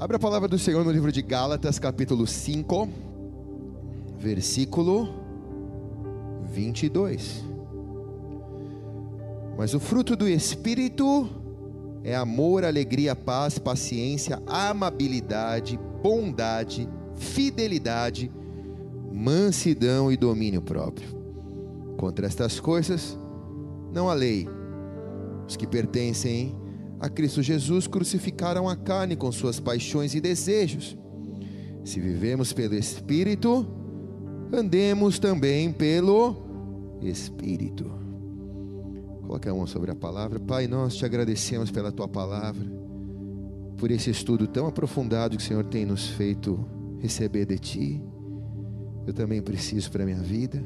Abra a palavra do Senhor no livro de Gálatas, capítulo 5, versículo 22. Mas o fruto do Espírito é amor, alegria, paz, paciência, amabilidade, bondade, fidelidade, mansidão e domínio próprio. Contra estas coisas não há lei. Os que pertencem a Cristo Jesus crucificaram a carne com suas paixões e desejos. Se vivemos pelo Espírito, andemos também pelo Espírito. Coloque a mão sobre a palavra. Pai, nós te agradecemos pela tua palavra, por esse estudo tão aprofundado que o Senhor tem nos feito receber de ti. Eu também preciso para a minha vida,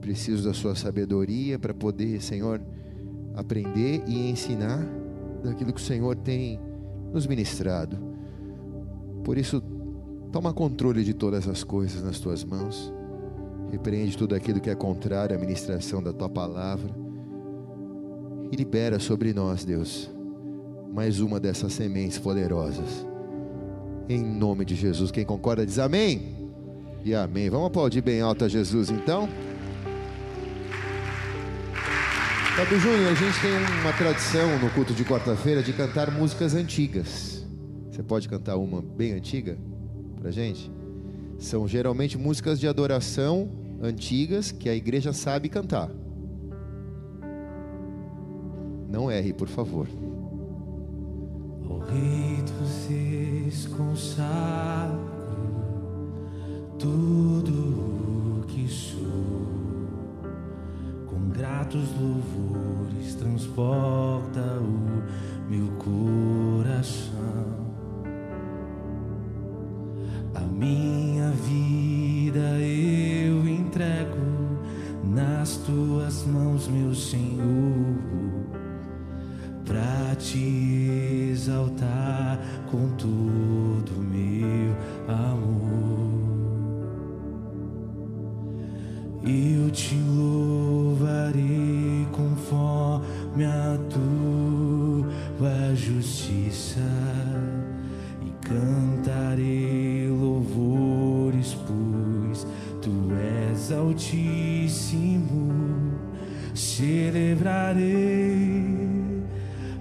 preciso da sua sabedoria para poder, Senhor, aprender e ensinar daquilo que o Senhor tem nos ministrado. Por isso, toma controle de todas as coisas nas tuas mãos. Repreende tudo aquilo que é contrário à ministração da tua palavra. E libera sobre nós, Deus, mais uma dessas sementes poderosas. Em nome de Jesus. Quem concorda diz amém. E amém. Vamos aplaudir bem alto a Jesus então. Fábio Júnior, a gente tem uma tradição no culto de quarta-feira de cantar músicas antigas. Você pode cantar uma bem antiga pra gente? São geralmente músicas de adoração antigas que a igreja sabe cantar. Não erre, por favor. O rei reis consagro tudo o que sou gratos louvores transporta o meu coração. A minha vida eu entrego nas tuas mãos, meu Senhor, para te exaltar com todo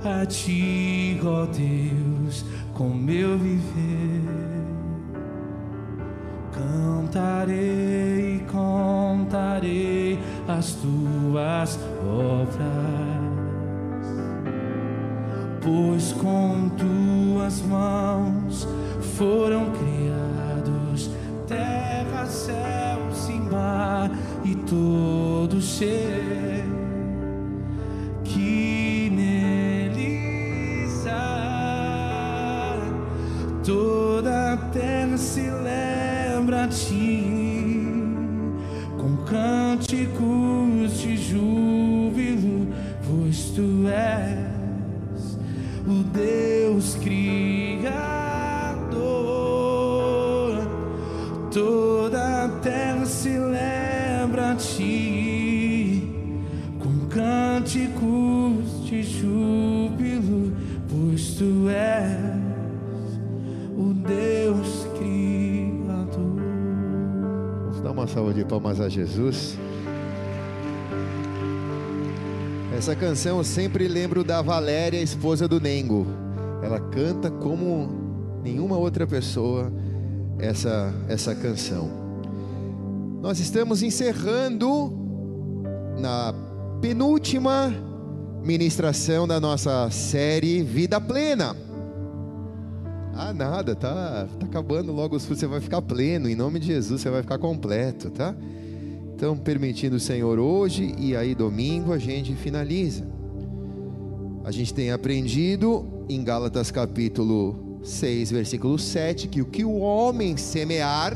a ti, ó Deus, com meu viver. Cantarei, contarei as tuas obras, pois com tuas mãos foram criados terra, céus e mar e todo ser palmas a Jesus. Essa canção eu sempre lembro da Valéria, esposa do Nengo. Ela canta como nenhuma outra pessoa essa, essa canção. Nós estamos encerrando na penúltima ministração da nossa série Vida Plena. Ah, nada, tá, tá acabando logo os frutos, você vai ficar pleno, em nome de Jesus, você vai ficar completo, tá? Então, permitindo o Senhor hoje e aí domingo a gente finaliza. A gente tem aprendido em Gálatas capítulo 6, versículo 7, que o que o homem semear,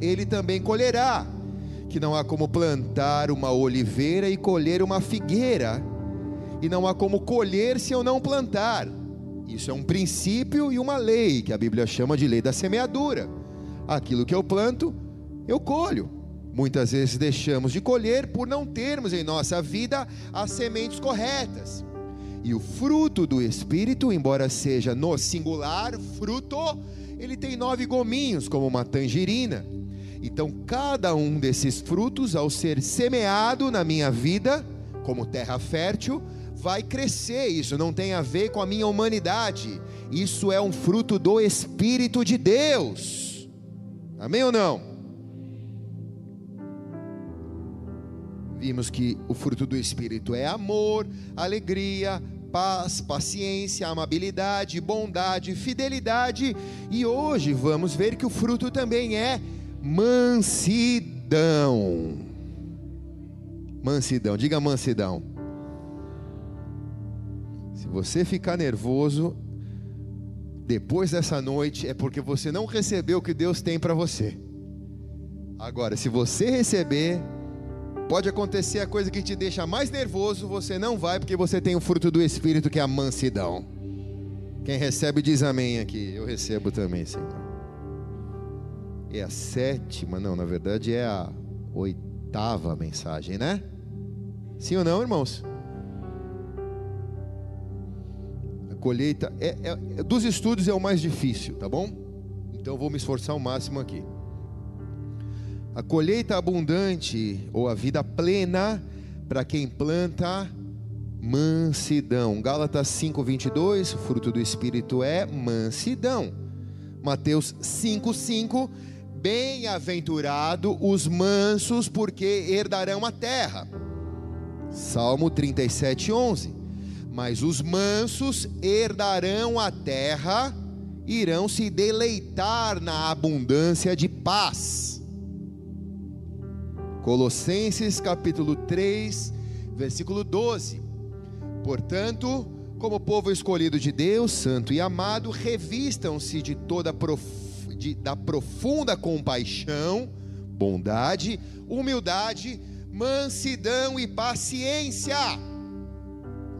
ele também colherá. Que não há como plantar uma oliveira e colher uma figueira, e não há como colher se eu não plantar. Isso é um princípio e uma lei que a Bíblia chama de lei da semeadura. Aquilo que eu planto, eu colho. Muitas vezes deixamos de colher por não termos em nossa vida as sementes corretas. E o fruto do Espírito, embora seja no singular, fruto, ele tem nove gominhos, como uma tangerina. Então, cada um desses frutos, ao ser semeado na minha vida, como terra fértil, vai crescer. Isso não tem a ver com a minha humanidade. Isso é um fruto do Espírito de Deus. Amém ou não? Vimos que o fruto do Espírito é amor, alegria, paz, paciência, amabilidade, bondade, fidelidade. E hoje vamos ver que o fruto também é mansidão. Mansidão, diga mansidão. Se você ficar nervoso depois dessa noite, é porque você não recebeu o que Deus tem para você. Agora, se você receber, pode acontecer a coisa que te deixa mais nervoso, você não vai porque você tem o fruto do Espírito que é a mansidão. Quem recebe diz amém aqui. Eu recebo também, Senhor é a sétima, não, na verdade é a oitava mensagem, né? Sim ou não, irmãos? Colheita é, é, dos estudos é o mais difícil, tá bom? Então vou me esforçar ao máximo aqui. A colheita abundante ou a vida plena para quem planta mansidão. Gálatas 5:22, o fruto do espírito é mansidão. Mateus 5:5 Bem-aventurado os mansos, porque herdarão a terra. Salmo 37, 11. Mas os mansos herdarão a terra, irão se deleitar na abundância de paz. Colossenses capítulo 3, versículo 12. Portanto, como povo escolhido de Deus, santo e amado, revistam-se de toda profundidade de, da profunda compaixão, bondade, humildade, mansidão e paciência.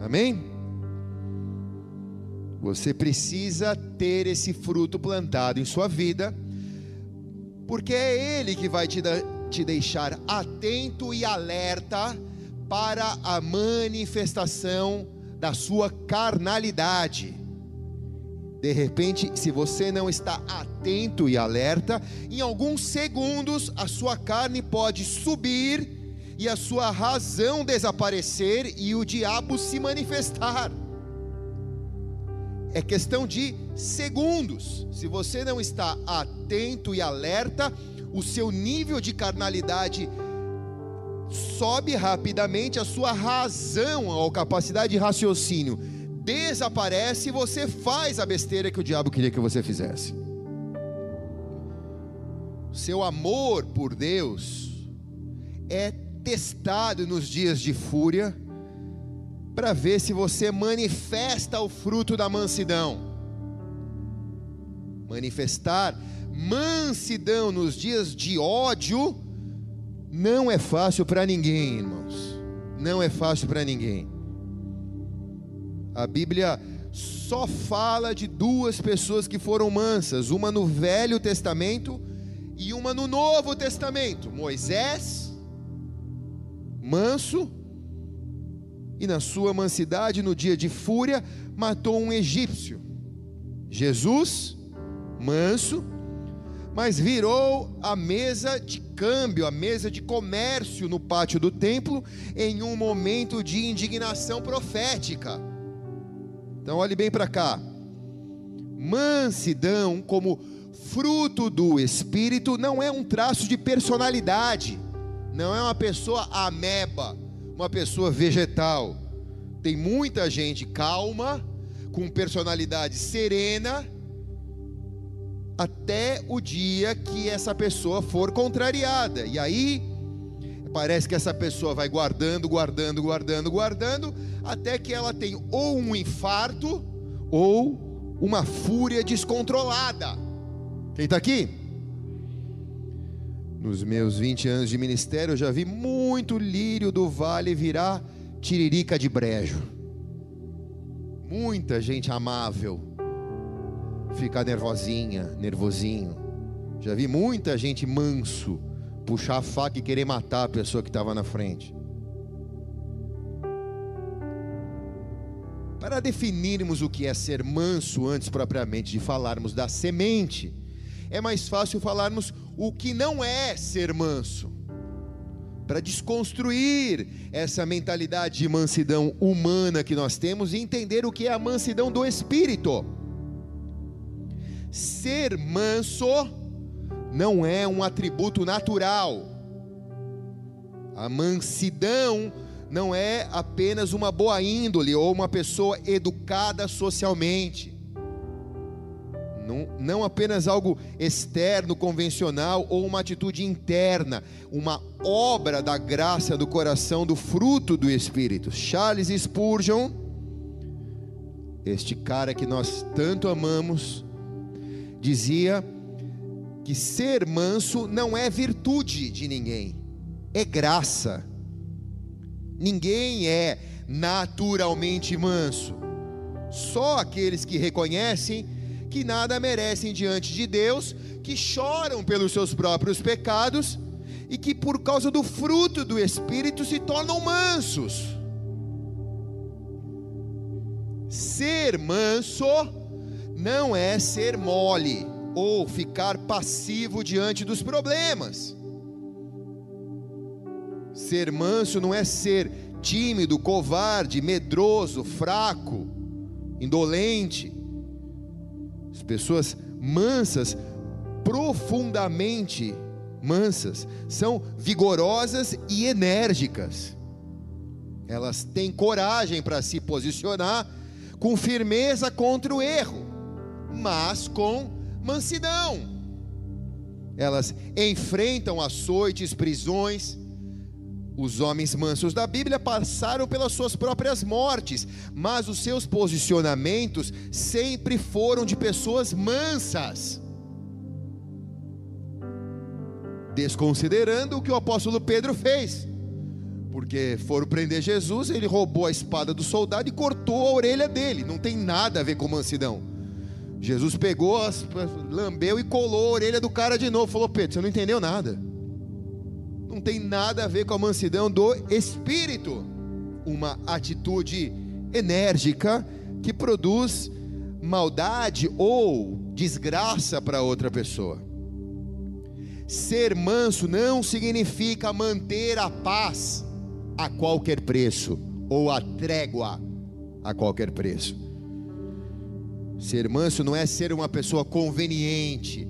Amém? Você precisa ter esse fruto plantado em sua vida, porque é Ele que vai te, te deixar atento e alerta para a manifestação da sua carnalidade. De repente, se você não está atento e alerta, em alguns segundos a sua carne pode subir e a sua razão desaparecer e o diabo se manifestar. É questão de segundos. Se você não está atento e alerta, o seu nível de carnalidade sobe rapidamente, a sua razão, a capacidade de raciocínio desaparece e você faz a besteira que o diabo queria que você fizesse. Seu amor por Deus é testado nos dias de fúria para ver se você manifesta o fruto da mansidão. Manifestar mansidão nos dias de ódio não é fácil para ninguém, irmãos. Não é fácil para ninguém. A Bíblia só fala de duas pessoas que foram mansas, uma no Velho Testamento e uma no Novo Testamento. Moisés, manso, e na sua mansidade, no dia de fúria, matou um egípcio. Jesus, manso, mas virou a mesa de câmbio, a mesa de comércio no pátio do templo, em um momento de indignação profética. Então olhe bem para cá. Mansidão como fruto do espírito não é um traço de personalidade. Não é uma pessoa ameba, uma pessoa vegetal. Tem muita gente calma, com personalidade serena, até o dia que essa pessoa for contrariada. E aí Parece que essa pessoa vai guardando, guardando, guardando, guardando, até que ela tem ou um infarto ou uma fúria descontrolada. Quem está aqui? Nos meus 20 anos de ministério, eu já vi muito lírio do vale virar tiririca de brejo. Muita gente amável ficar nervosinha, nervosinho. Já vi muita gente manso puxar a faca e querer matar a pessoa que estava na frente. Para definirmos o que é ser manso antes propriamente de falarmos da semente, é mais fácil falarmos o que não é ser manso. Para desconstruir essa mentalidade de mansidão humana que nós temos e entender o que é a mansidão do espírito. Ser manso não é um atributo natural. A mansidão não é apenas uma boa índole ou uma pessoa educada socialmente. Não, não apenas algo externo, convencional ou uma atitude interna, uma obra da graça do coração, do fruto do Espírito. Charles Spurgeon, este cara que nós tanto amamos, dizia que ser manso não é virtude de ninguém, é graça. Ninguém é naturalmente manso, só aqueles que reconhecem que nada merecem diante de Deus, que choram pelos seus próprios pecados e que por causa do fruto do Espírito se tornam mansos. Ser manso não é ser mole ou ficar passivo diante dos problemas. Ser manso não é ser tímido, covarde, medroso, fraco, indolente. As pessoas mansas, profundamente mansas, são vigorosas e enérgicas. Elas têm coragem para se posicionar com firmeza contra o erro mas com mansidão. Elas enfrentam açoites, prisões. Os homens mansos da Bíblia passaram pelas suas próprias mortes, mas os seus posicionamentos sempre foram de pessoas mansas. Desconsiderando o que o apóstolo Pedro fez, porque foram prender Jesus, ele roubou a espada do soldado e cortou a orelha dele, não tem nada a ver com mansidão. Jesus pegou, lambeu e colou a orelha do cara de novo. Falou: Pedro, você não entendeu nada. Não tem nada a ver com a mansidão do espírito. Uma atitude enérgica que produz maldade ou desgraça para outra pessoa. Ser manso não significa manter a paz a qualquer preço ou a trégua a qualquer preço. Ser manso não é ser uma pessoa conveniente,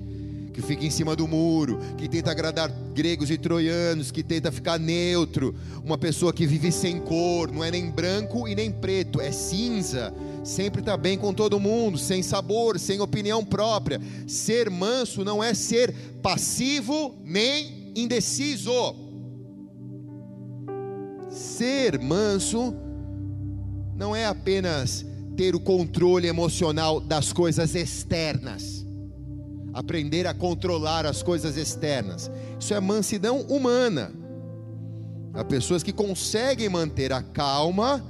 que fica em cima do muro, que tenta agradar gregos e troianos, que tenta ficar neutro, uma pessoa que vive sem cor, não é nem branco e nem preto, é cinza, sempre está bem com todo mundo, sem sabor, sem opinião própria. Ser manso não é ser passivo nem indeciso. Ser manso não é apenas ter o controle emocional das coisas externas, aprender a controlar as coisas externas. Isso é mansidão humana. Há pessoas que conseguem manter a calma,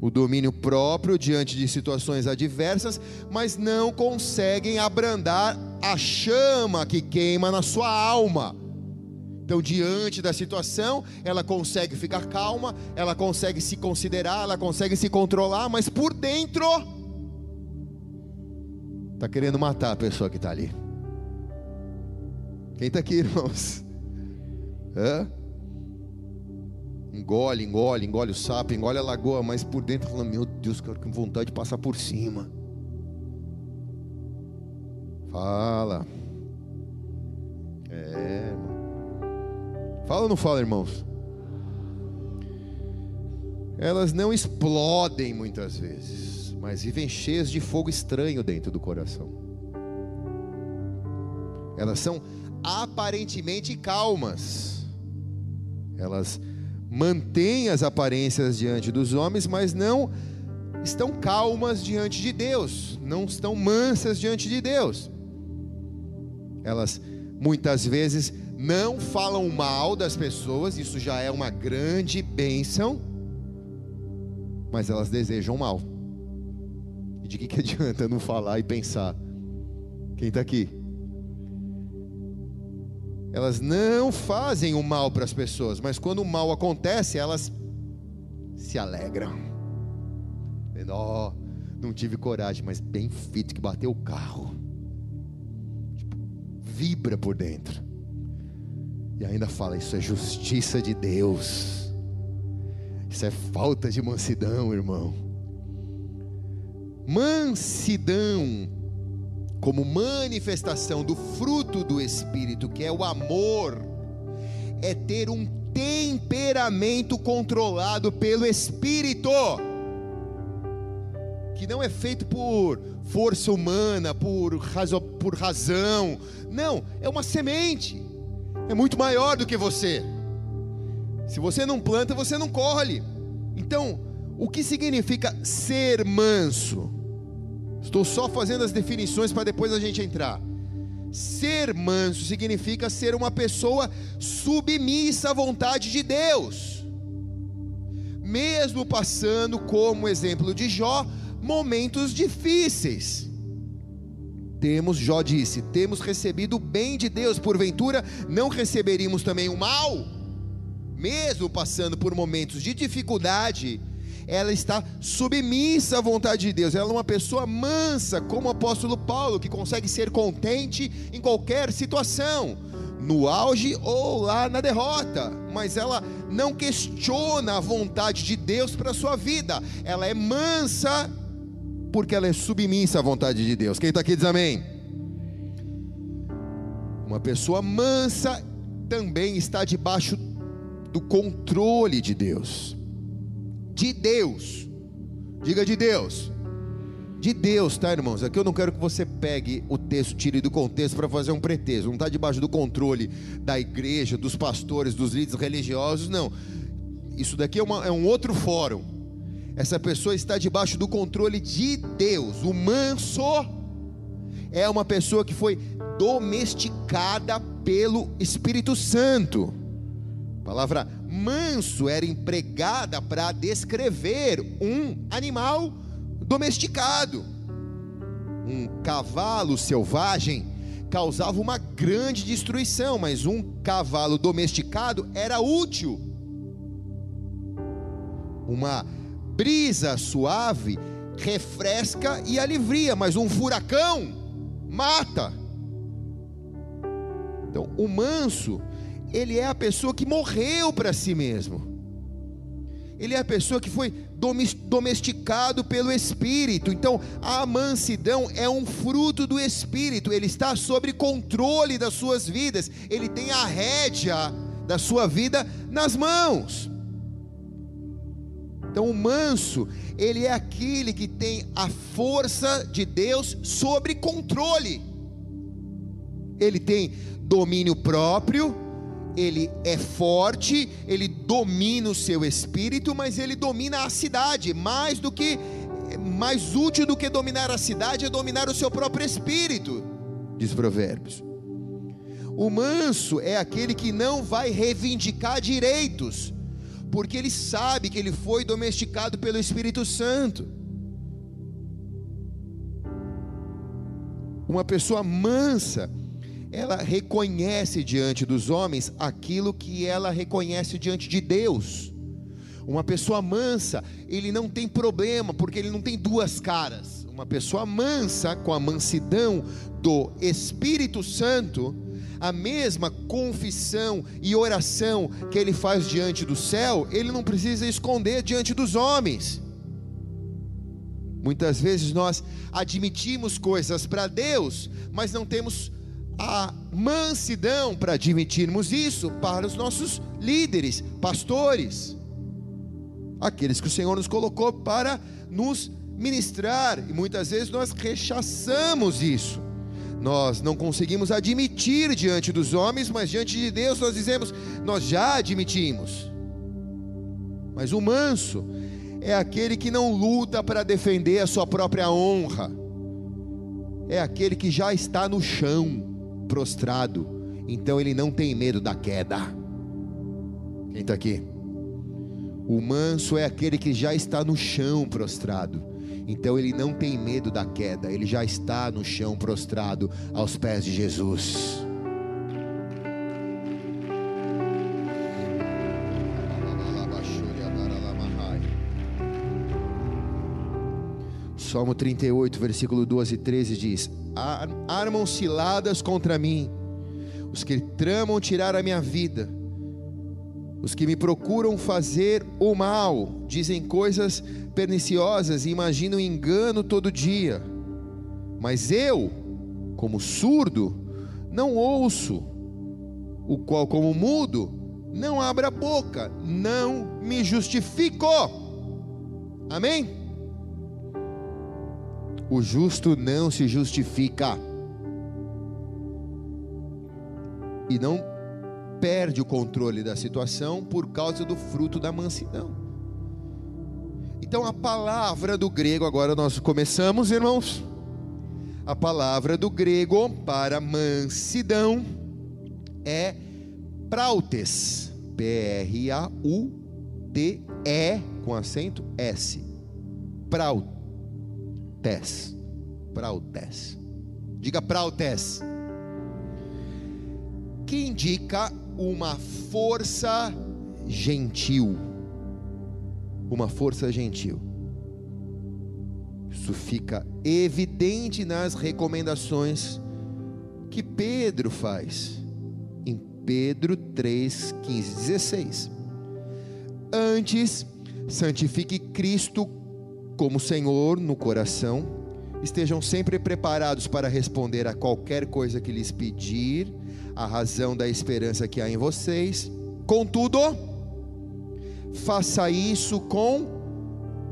o domínio próprio diante de situações adversas, mas não conseguem abrandar a chama que queima na sua alma. Então, diante da situação, ela consegue ficar calma, ela consegue se considerar, ela consegue se controlar, mas por dentro está querendo matar a pessoa que está ali. Quem está aqui, irmãos? Hã? Engole, engole, engole o sapo, engole a lagoa, mas por dentro falando, meu Deus, quero com vontade de passar por cima. Fala. É. Fala ou não fala, irmãos? Elas não explodem muitas vezes, mas vivem cheias de fogo estranho dentro do coração. Elas são aparentemente calmas. Elas mantêm as aparências diante dos homens, mas não estão calmas diante de Deus, não estão mansas diante de Deus. Elas muitas vezes não falam mal das pessoas, isso já é uma grande bênção, mas elas desejam mal. De que, que adianta não falar e pensar? Quem está aqui? Elas não fazem o mal para as pessoas, mas quando o mal acontece, elas se alegram. Ó, não tive coragem, mas bem feito que bateu o carro. Tipo, vibra por dentro. E ainda fala: Isso é justiça de Deus. Isso é falta de mansidão, irmão. Mansidão, como manifestação do fruto do Espírito, que é o amor, é ter um temperamento controlado pelo Espírito que não é feito por força humana, por, razo, por razão. Não, é uma semente. É muito maior do que você. Se você não planta, você não colhe. Então, o que significa ser manso? Estou só fazendo as definições para depois a gente entrar. Ser manso significa ser uma pessoa submissa à vontade de Deus. Mesmo passando como exemplo de Jó, momentos difíceis. Temos, Jó disse, temos recebido o bem de Deus, porventura não receberíamos também o mal? Mesmo passando por momentos de dificuldade, ela está submissa à vontade de Deus, ela é uma pessoa mansa, como o apóstolo Paulo, que consegue ser contente em qualquer situação, no auge ou lá na derrota, mas ela não questiona a vontade de Deus para a sua vida, ela é mansa porque ela é submissa à vontade de Deus. Quem está aqui diz amém. Uma pessoa mansa também está debaixo do controle de Deus. De Deus. Diga de Deus. De Deus, tá, irmãos? Aqui eu não quero que você pegue o texto, tire do contexto para fazer um pretexto. Não está debaixo do controle da igreja, dos pastores, dos líderes religiosos, não. Isso daqui é, uma, é um outro fórum essa pessoa está debaixo do controle de Deus. O manso é uma pessoa que foi domesticada pelo Espírito Santo. Palavra manso era empregada para descrever um animal domesticado. Um cavalo selvagem causava uma grande destruição, mas um cavalo domesticado era útil. Uma brisa suave refresca e alivia, mas um furacão mata. Então, o manso, ele é a pessoa que morreu para si mesmo. Ele é a pessoa que foi domesticado pelo Espírito. Então, a mansidão é um fruto do Espírito. Ele está sob controle das suas vidas. Ele tem a rédea da sua vida nas mãos. Então, o manso, ele é aquele que tem a força de Deus sobre controle. Ele tem domínio próprio, ele é forte, ele domina o seu espírito, mas ele domina a cidade, mais do que mais útil do que dominar a cidade é dominar o seu próprio espírito, diz Provérbios. O manso é aquele que não vai reivindicar direitos, porque ele sabe que ele foi domesticado pelo Espírito Santo. Uma pessoa mansa, ela reconhece diante dos homens aquilo que ela reconhece diante de Deus. Uma pessoa mansa, ele não tem problema, porque ele não tem duas caras. Uma pessoa mansa, com a mansidão do Espírito Santo, a mesma confissão e oração que ele faz diante do céu, ele não precisa esconder diante dos homens. Muitas vezes nós admitimos coisas para Deus, mas não temos a mansidão para admitirmos isso para os nossos líderes, pastores, aqueles que o Senhor nos colocou para nos ministrar, e muitas vezes nós rechaçamos isso. Nós não conseguimos admitir diante dos homens, mas diante de Deus nós dizemos, nós já admitimos. Mas o manso é aquele que não luta para defender a sua própria honra, é aquele que já está no chão, prostrado, então ele não tem medo da queda. Quem está aqui? O manso é aquele que já está no chão, prostrado então ele não tem medo da queda, ele já está no chão prostrado aos pés de Jesus. Salmo 38, versículo 12 e 13 diz: Armam ciladas contra mim, os que tramam tirar a minha vida, os que me procuram fazer o mal, dizem coisas perniciosas e imaginam engano todo dia. Mas eu, como surdo, não ouço, o qual, como mudo, não abra a boca, não me justifico. Amém? O justo não se justifica. E não perde o controle da situação por causa do fruto da mansidão. Então a palavra do grego, agora nós começamos, irmãos. A palavra do grego para mansidão é prautes. P-R-A-U-T-E com acento S. Prautes prautes. Prautes. Diga prautes. Que indica uma força gentil. Uma força gentil. Isso fica evidente nas recomendações que Pedro faz em Pedro 3, 15, 16. Antes, santifique Cristo como Senhor no coração, estejam sempre preparados para responder a qualquer coisa que lhes pedir, a razão da esperança que há em vocês. Contudo, faça isso com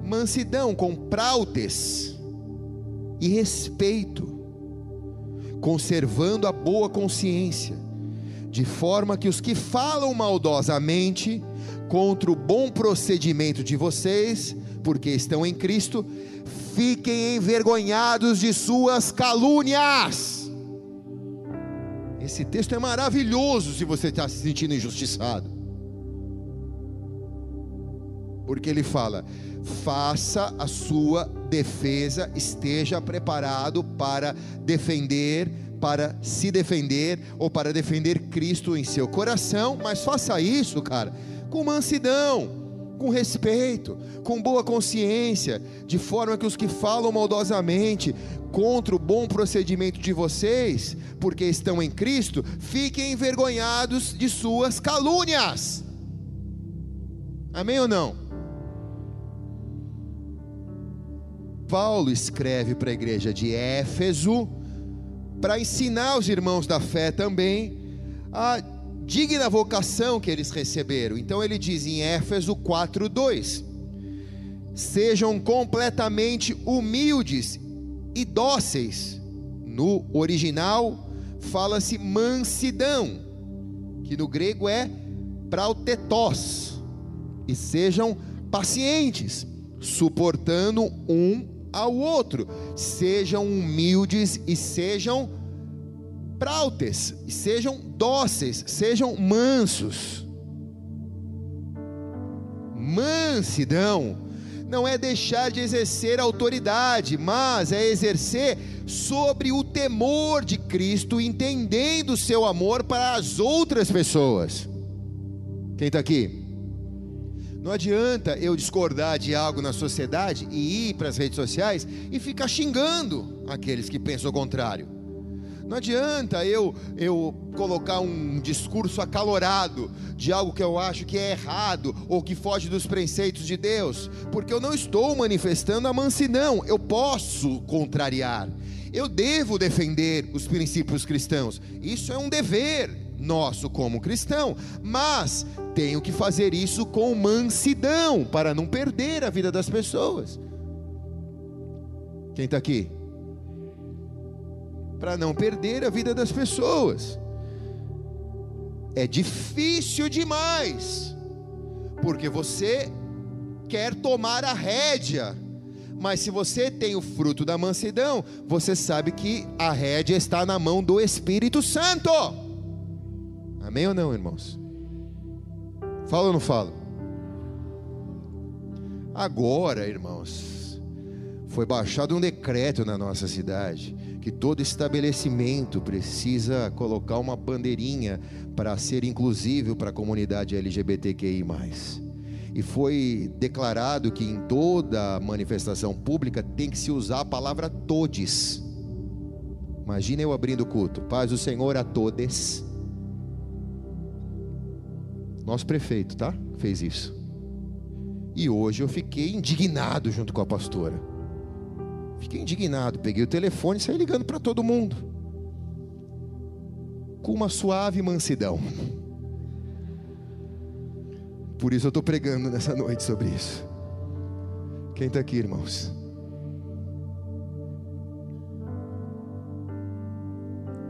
mansidão, com prautes e respeito, conservando a boa consciência, de forma que os que falam maldosamente contra o bom procedimento de vocês porque estão em Cristo, fiquem envergonhados de suas calúnias. Esse texto é maravilhoso se você está se sentindo injustiçado. Porque ele fala: faça a sua defesa, esteja preparado para defender, para se defender ou para defender Cristo em seu coração, mas faça isso, cara, com mansidão com respeito, com boa consciência, de forma que os que falam maldosamente contra o bom procedimento de vocês, porque estão em Cristo, fiquem envergonhados de suas calúnias. Amém ou não? Paulo escreve para a igreja de Éfeso, para ensinar os irmãos da fé também a digna vocação que eles receberam. Então ele diz em Éfeso 4:2: Sejam completamente humildes e dóceis. No original fala-se mansidão, que no grego é prautetos. E sejam pacientes, suportando um ao outro. Sejam humildes e sejam prautes, sejam dóceis, sejam mansos. Mansidão não é deixar de exercer autoridade, mas é exercer sobre o temor de Cristo, entendendo o seu amor para as outras pessoas. Quem está aqui? Não adianta eu discordar de algo na sociedade e ir para as redes sociais e ficar xingando aqueles que pensam o contrário. Não adianta eu, eu colocar um discurso acalorado de algo que eu acho que é errado ou que foge dos preceitos de Deus, porque eu não estou manifestando a mansidão, eu posso contrariar, eu devo defender os princípios cristãos, isso é um dever nosso como cristão, mas tenho que fazer isso com mansidão para não perder a vida das pessoas. Quem está aqui? Para não perder a vida das pessoas. É difícil demais, porque você quer tomar a rédea, mas se você tem o fruto da mansidão, você sabe que a rédea está na mão do Espírito Santo. Amém ou não, irmãos? Fala ou não fala? Agora, irmãos, foi baixado um decreto na nossa cidade que todo estabelecimento precisa colocar uma bandeirinha para ser inclusivo para a comunidade LGBTQI. e foi declarado que em toda manifestação pública tem que se usar a palavra todes. Imagina eu abrindo o culto, paz do Senhor a todos. Nosso prefeito, tá? Fez isso. E hoje eu fiquei indignado junto com a pastora. Fiquei indignado, peguei o telefone e saí ligando para todo mundo. Com uma suave mansidão. Por isso eu estou pregando nessa noite sobre isso. Quem está aqui, irmãos?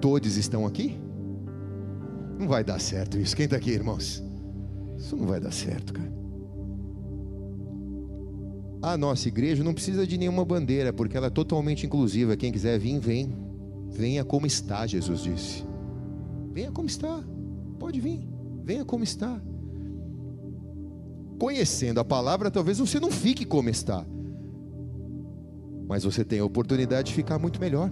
Todos estão aqui? Não vai dar certo isso. Quem está aqui, irmãos? Isso não vai dar certo, cara. A nossa igreja não precisa de nenhuma bandeira, porque ela é totalmente inclusiva. Quem quiser vir, vem. Venha como está, Jesus disse. Venha como está. Pode vir. Venha como está conhecendo a palavra, talvez você não fique como está, mas você tem a oportunidade de ficar muito melhor,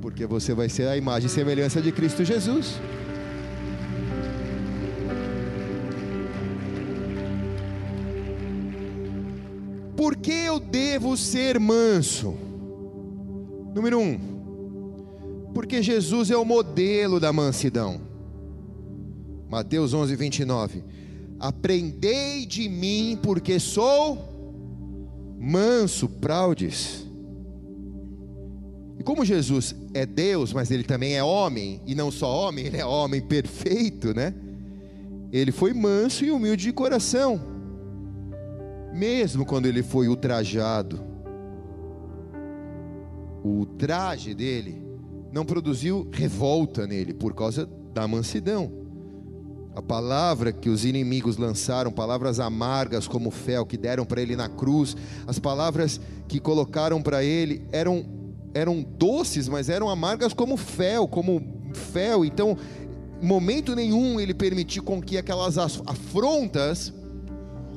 porque você vai ser a imagem e semelhança de Cristo Jesus. Por que eu devo ser manso? Número um, porque Jesus é o modelo da mansidão. Mateus 11, 29. Aprendei de mim, porque sou manso, praudes. E como Jesus é Deus, mas ele também é homem, e não só homem, ele é homem perfeito, né? Ele foi manso e humilde de coração, mesmo quando ele foi ultrajado. O traje dele não produziu revolta nele por causa da mansidão. A palavra que os inimigos lançaram, palavras amargas como fel que deram para ele na cruz, as palavras que colocaram para ele eram eram doces, mas eram amargas como fel, como fel. Então, momento nenhum ele permitiu com que aquelas afrontas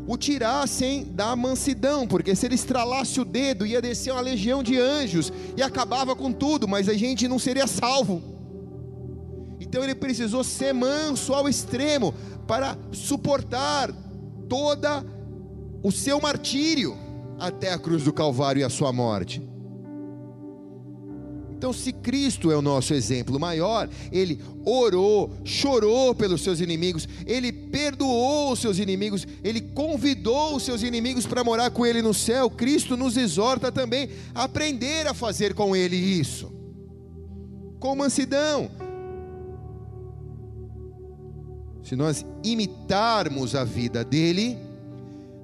o tirassem da mansidão, porque se ele estralasse o dedo, ia descer uma legião de anjos e acabava com tudo, mas a gente não seria salvo. Então ele precisou ser manso ao extremo para suportar toda o seu martírio até a cruz do Calvário e a sua morte. Então, se Cristo é o nosso exemplo maior, ele orou, chorou pelos seus inimigos, ele perdoou os seus inimigos, ele convidou os seus inimigos para morar com ele no céu. Cristo nos exorta também a aprender a fazer com ele isso, com mansidão, se nós imitarmos a vida dele,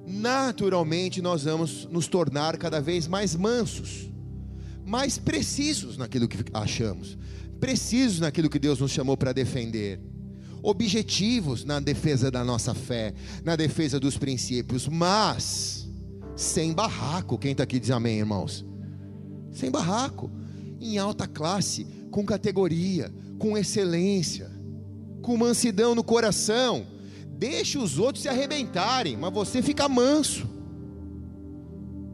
naturalmente nós vamos nos tornar cada vez mais mansos, mais precisos naquilo que achamos, precisos naquilo que Deus nos chamou para defender, objetivos na defesa da nossa fé, na defesa dos princípios, mas sem barraco. Quem está aqui diz amém, irmãos? Sem barraco, em alta classe, com categoria, com excelência com mansidão no coração. Deixe os outros se arrebentarem, mas você fica manso.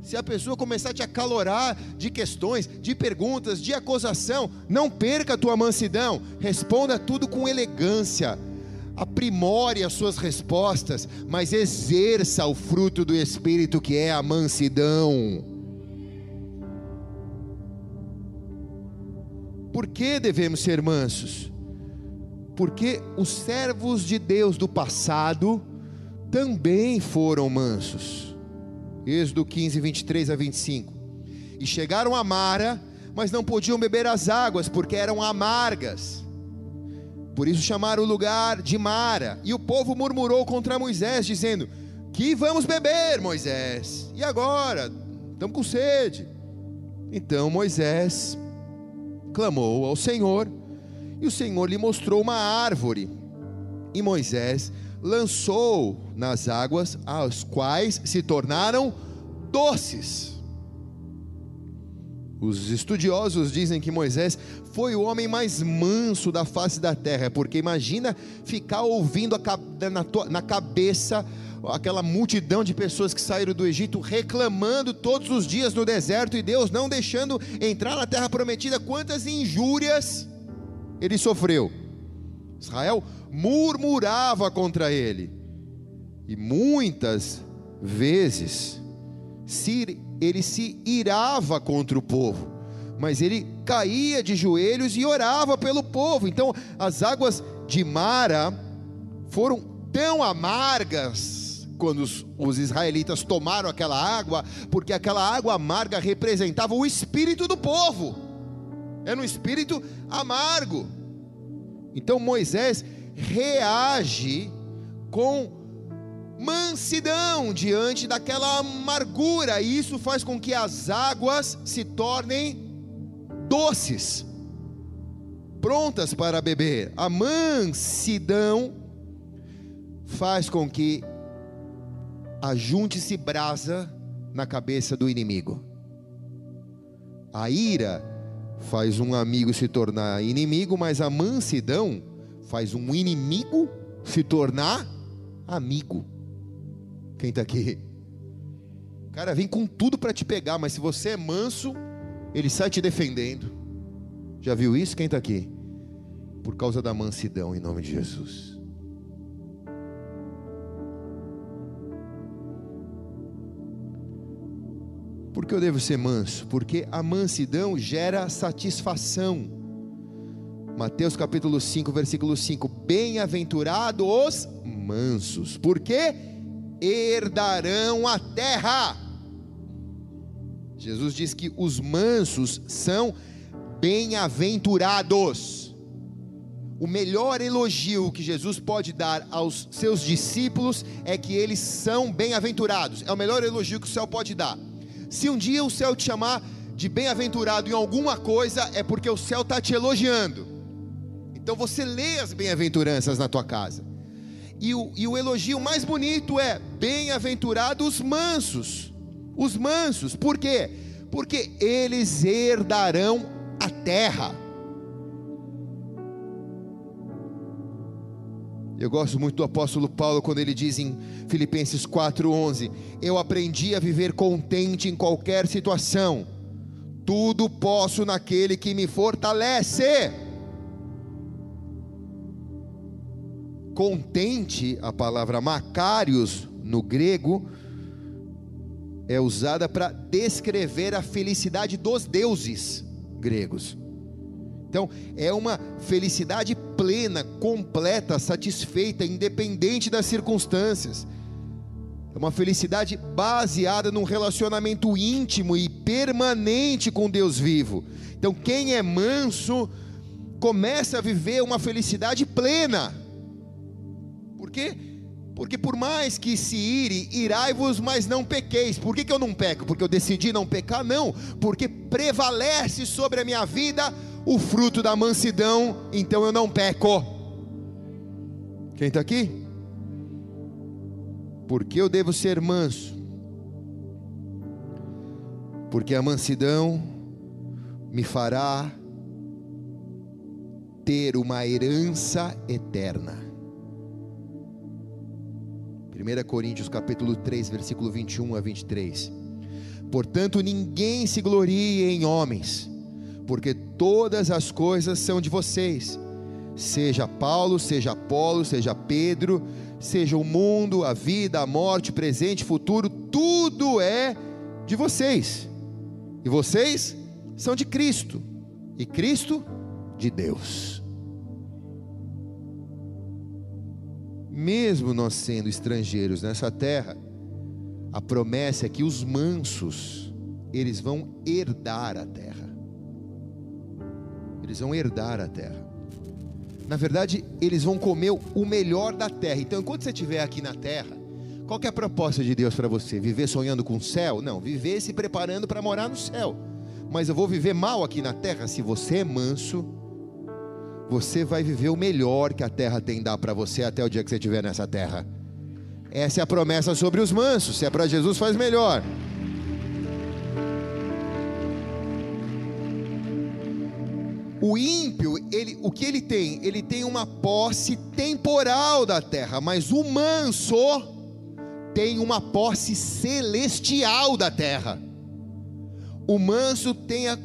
Se a pessoa começar a te acalorar de questões, de perguntas, de acusação, não perca a tua mansidão, responda tudo com elegância, aprimore as suas respostas, mas exerça o fruto do Espírito que é a mansidão. Por que devemos ser mansos? porque os servos de Deus do passado também foram mansos. Êxodo 15, 23 a 25. E chegaram a Mara, mas não podiam beber as águas, porque eram amargas. Por isso chamaram o lugar de Mara. E o povo murmurou contra Moisés, dizendo: Que vamos beber, Moisés? E agora? Estamos com sede. Então Moisés clamou ao Senhor e o Senhor lhe mostrou uma árvore. E Moisés lançou nas águas, as quais se tornaram doces. Os estudiosos dizem que Moisés foi o homem mais manso da face da terra, porque imagina ficar ouvindo tua, na cabeça aquela multidão de pessoas que saíram do Egito reclamando todos os dias no deserto e Deus não deixando entrar na terra prometida. Quantas injúrias! ele sofreu. Israel murmurava contra ele. E muitas vezes ele se irava contra o povo, mas ele caía de joelhos e orava pelo povo. Então, as águas de Mara foram tão amargas quando os, os, israelitas tomaram aquela água, porque aquela água amarga representava o espírito do povo, era um espírito amargo. Então Moisés reage com mansidão diante daquela amargura, e isso faz com que as águas se tornem doces, prontas para beber. A mansidão faz com que ajunte-se brasa na cabeça do inimigo. A ira faz um amigo se tornar inimigo, mas a mansidão faz um inimigo se tornar amigo. Quem está aqui? O cara vem com tudo para te pegar, mas se você é manso, ele sai te defendendo. Já viu isso? Quem está aqui? Por causa da mansidão, em nome de Jesus. Por que eu devo ser manso? Porque a mansidão gera satisfação. Mateus capítulo 5, versículo 5: Bem-aventurados os mansos, porque herdarão a terra. Jesus diz que os mansos são bem-aventurados. O melhor elogio que Jesus pode dar aos seus discípulos é que eles são bem-aventurados. É o melhor elogio que o céu pode dar. Se um dia o céu te chamar de bem-aventurado em alguma coisa, é porque o céu está te elogiando. Então você lê as bem-aventuranças na tua casa. E o, e o elogio mais bonito é: bem-aventurados os mansos. Os mansos, por quê? Porque eles herdarão a terra. Eu gosto muito do apóstolo Paulo quando ele diz em Filipenses 4:11: Eu aprendi a viver contente em qualquer situação. Tudo posso naquele que me fortalece. Contente, a palavra macários no grego é usada para descrever a felicidade dos deuses gregos. Então, é uma felicidade plena, completa, satisfeita, independente das circunstâncias. É uma felicidade baseada num relacionamento íntimo e permanente com Deus vivo. Então, quem é manso começa a viver uma felicidade plena. Por quê? Porque por mais que se ire, irai-vos, mas não pequeis. Por que, que eu não peco? Porque eu decidi não pecar? Não, porque prevalece sobre a minha vida o fruto da mansidão, então eu não peco. Quem está aqui? Porque eu devo ser manso? Porque a mansidão me fará ter uma herança eterna. 1 Coríntios capítulo 3, versículo 21 a 23. Portanto, ninguém se glorie em homens, porque todas as coisas são de vocês. Seja Paulo, seja Apolo, seja Pedro, seja o mundo, a vida, a morte, presente, futuro, tudo é de vocês. E vocês são de Cristo, e Cristo de Deus. mesmo nós sendo estrangeiros nessa terra, a promessa é que os mansos, eles vão herdar a terra. Eles vão herdar a terra. Na verdade, eles vão comer o melhor da terra. Então, enquanto você estiver aqui na terra, qual é a proposta de Deus para você? Viver sonhando com o céu? Não, viver se preparando para morar no céu. Mas eu vou viver mal aqui na terra se você é manso você vai viver o melhor que a terra tem dar para você até o dia que você estiver nessa terra. Essa é a promessa sobre os mansos. Se é para Jesus, faz melhor. O ímpio, ele, o que ele tem? Ele tem uma posse temporal da terra, mas o manso tem uma posse celestial da terra. O manso tem a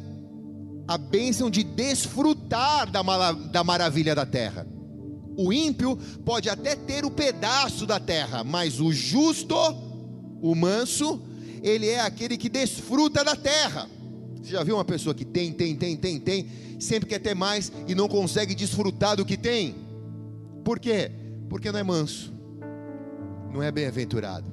a bênção de desfrutar da, da maravilha da terra. O ímpio pode até ter o pedaço da terra, mas o justo, o manso, ele é aquele que desfruta da terra. Você já viu uma pessoa que tem, tem, tem, tem, tem, sempre quer ter mais e não consegue desfrutar do que tem? Por quê? Porque não é manso, não é bem-aventurado.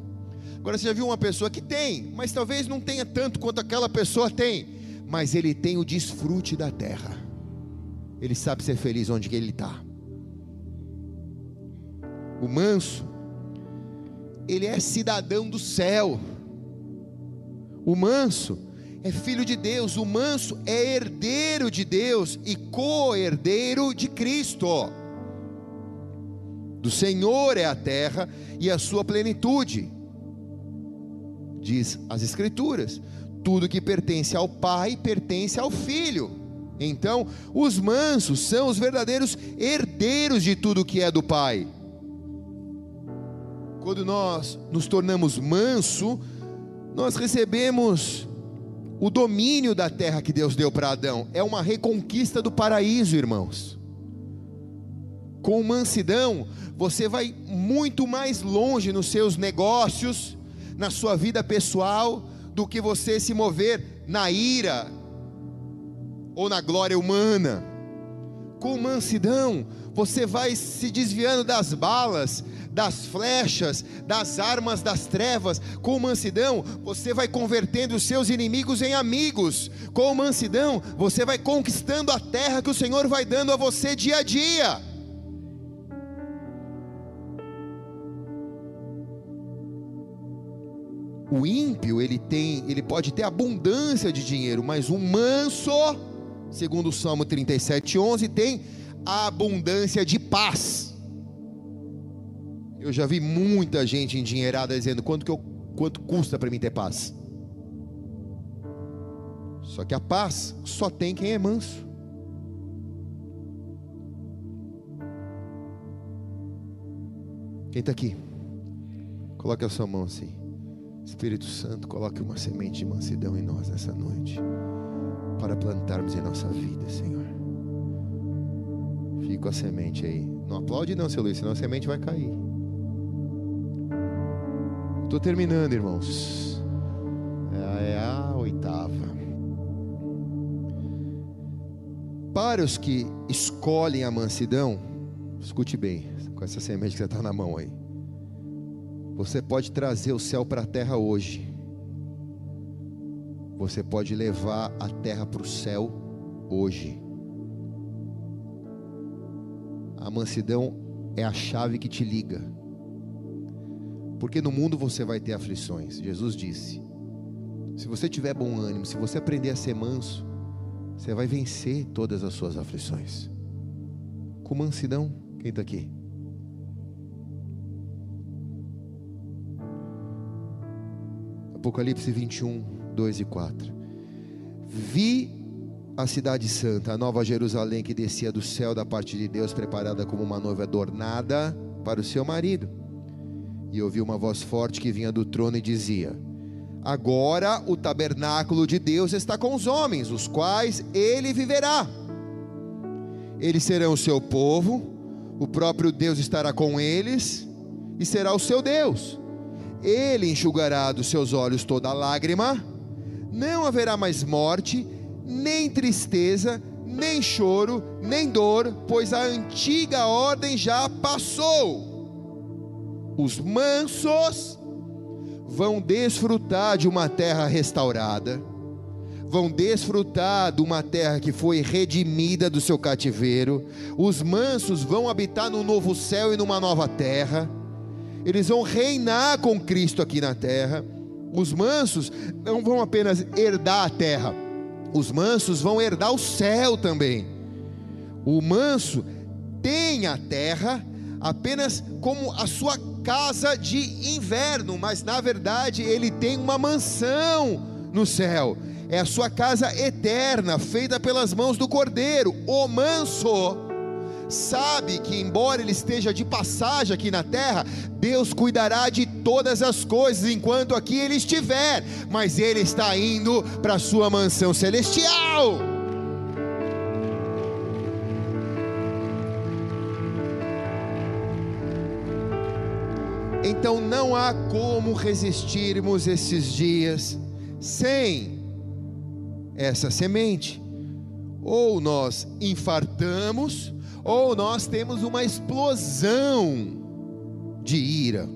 Agora você já viu uma pessoa que tem, mas talvez não tenha tanto quanto aquela pessoa tem, mas ele tem o desfrute da terra. Ele sabe ser feliz onde ele está. O manso, ele é cidadão do céu. O manso é filho de Deus, o manso é herdeiro de Deus e co-herdeiro de Cristo. Do Senhor é a terra e a sua plenitude, diz as Escrituras. Tudo que pertence ao Pai pertence ao Filho. Então, os mansos são os verdadeiros herdeiros de tudo que é do Pai. Quando nós nos tornamos manso, nós recebemos o domínio da terra que Deus deu para Adão. É uma reconquista do paraíso, irmãos. Com mansidão, você vai muito mais longe nos seus negócios, na sua vida pessoal, do que você se mover na ira ou na glória humana. Com mansidão, você vai se desviando das balas, das flechas, das armas das trevas. Com mansidão, você vai convertendo os seus inimigos em amigos. Com mansidão, você vai conquistando a terra que o Senhor vai dando a você dia a dia. O ímpio, ele tem, ele pode ter abundância de dinheiro, mas o manso, segundo o Salmo 37:11, tem abundância de paz. Eu já vi muita gente endinheirada dizendo quanto, que eu, quanto custa para mim ter paz. Só que a paz só tem quem é manso. Quem está aqui? Coloque a sua mão assim. Espírito Santo, coloque uma semente de mansidão em nós nessa noite, para plantarmos em nossa vida, Senhor. Com a semente aí. Não aplaude, não, seu Luiz, senão a semente vai cair. Estou terminando, irmãos. É, a oitava. Para os que escolhem a mansidão, escute bem, com essa semente que você está na mão aí. Você pode trazer o céu para a terra hoje. Você pode levar a terra para o céu hoje. A mansidão é a chave que te liga porque no mundo você vai ter aflições. Jesus disse: se você tiver bom ânimo, se você aprender a ser manso, você vai vencer todas as suas aflições. Com mansidão, quem está aqui? Apocalipse 21, 2 e 4. Vi a cidade santa, a nova Jerusalém que descia do céu da parte de Deus, preparada como uma noiva adornada para o seu marido. E ouvi uma voz forte que vinha do trono e dizia: Agora o tabernáculo de Deus está com os homens, os quais ele viverá. Eles serão o seu povo, o próprio Deus estará com eles e será o seu Deus. Ele enxugará dos seus olhos toda lágrima, não haverá mais morte, nem tristeza, nem choro, nem dor, pois a antiga ordem já passou os mansos vão desfrutar de uma terra restaurada, vão desfrutar de uma terra que foi redimida do seu cativeiro. Os mansos vão habitar num novo céu e numa nova terra. Eles vão reinar com Cristo aqui na terra. Os mansos não vão apenas herdar a terra, os mansos vão herdar o céu também. O manso tem a terra apenas como a sua casa de inverno, mas na verdade ele tem uma mansão no céu. É a sua casa eterna, feita pelas mãos do Cordeiro. O manso sabe que, embora ele esteja de passagem aqui na terra, Deus cuidará de todas as coisas enquanto aqui ele estiver, mas ele está indo para a sua mansão celestial. Então não há como resistirmos esses dias sem essa semente. Ou nós infartamos, ou nós temos uma explosão de ira.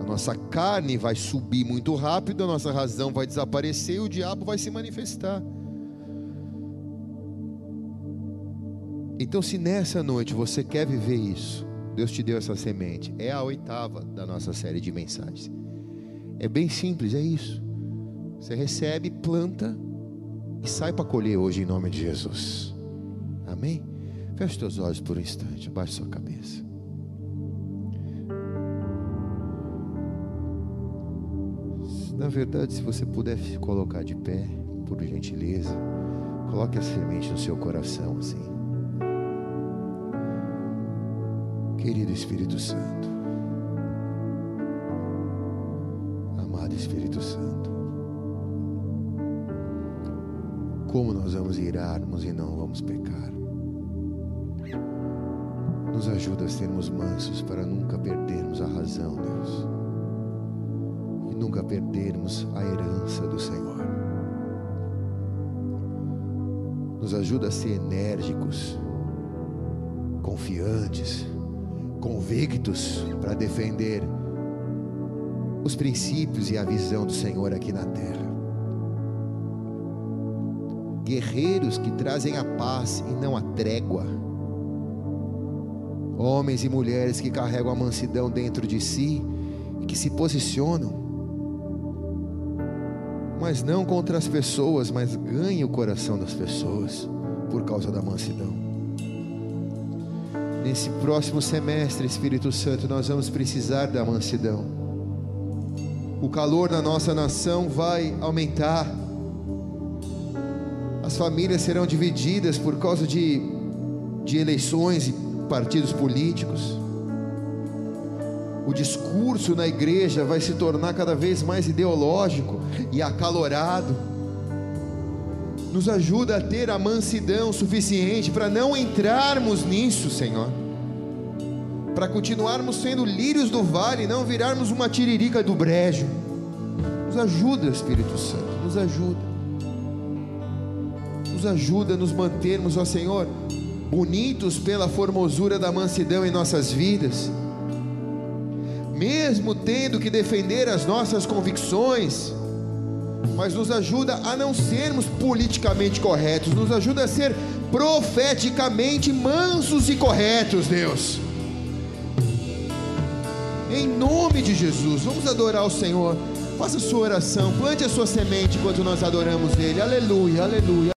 A nossa carne vai subir muito rápido, a nossa razão vai desaparecer e o diabo vai se manifestar. Então, se nessa noite você quer viver isso, Deus te deu essa semente, é a oitava da nossa série de mensagens. É bem simples, é isso. Você recebe, planta e sai para colher hoje em nome de Jesus. Amém? Feche seus olhos por um instante, abaixe sua cabeça. Na verdade, se você puder se colocar de pé, por gentileza, coloque a semente no seu coração assim. Querido Espírito Santo, amado Espírito Santo, como nós vamos irarmos e não vamos pecar? Nos ajuda a sermos mansos para nunca perdermos a razão, Deus, e nunca perdermos a herança do Senhor. Nos ajuda a ser enérgicos, confiantes, convictos para defender os princípios e a visão do Senhor aqui na terra. Guerreiros que trazem a paz e não a trégua. Homens e mulheres que carregam a mansidão dentro de si e que se posicionam, mas não contra as pessoas, mas ganham o coração das pessoas por causa da mansidão. Nesse próximo semestre, Espírito Santo, nós vamos precisar da mansidão. O calor na nossa nação vai aumentar. As famílias serão divididas por causa de, de eleições e partidos políticos. O discurso na igreja vai se tornar cada vez mais ideológico e acalorado. Nos ajuda a ter a mansidão suficiente para não entrarmos nisso, Senhor. Para continuarmos sendo lírios do vale, não virarmos uma tiririca do brejo. Nos ajuda, Espírito Santo, nos ajuda. Nos ajuda a nos mantermos, ó Senhor, bonitos pela formosura da mansidão em nossas vidas. Mesmo tendo que defender as nossas convicções, mas nos ajuda a não sermos politicamente corretos, nos ajuda a ser profeticamente mansos e corretos, Deus. Em nome de Jesus, vamos adorar o Senhor. Faça a sua oração, plante a sua semente enquanto nós adoramos Ele. Aleluia, aleluia.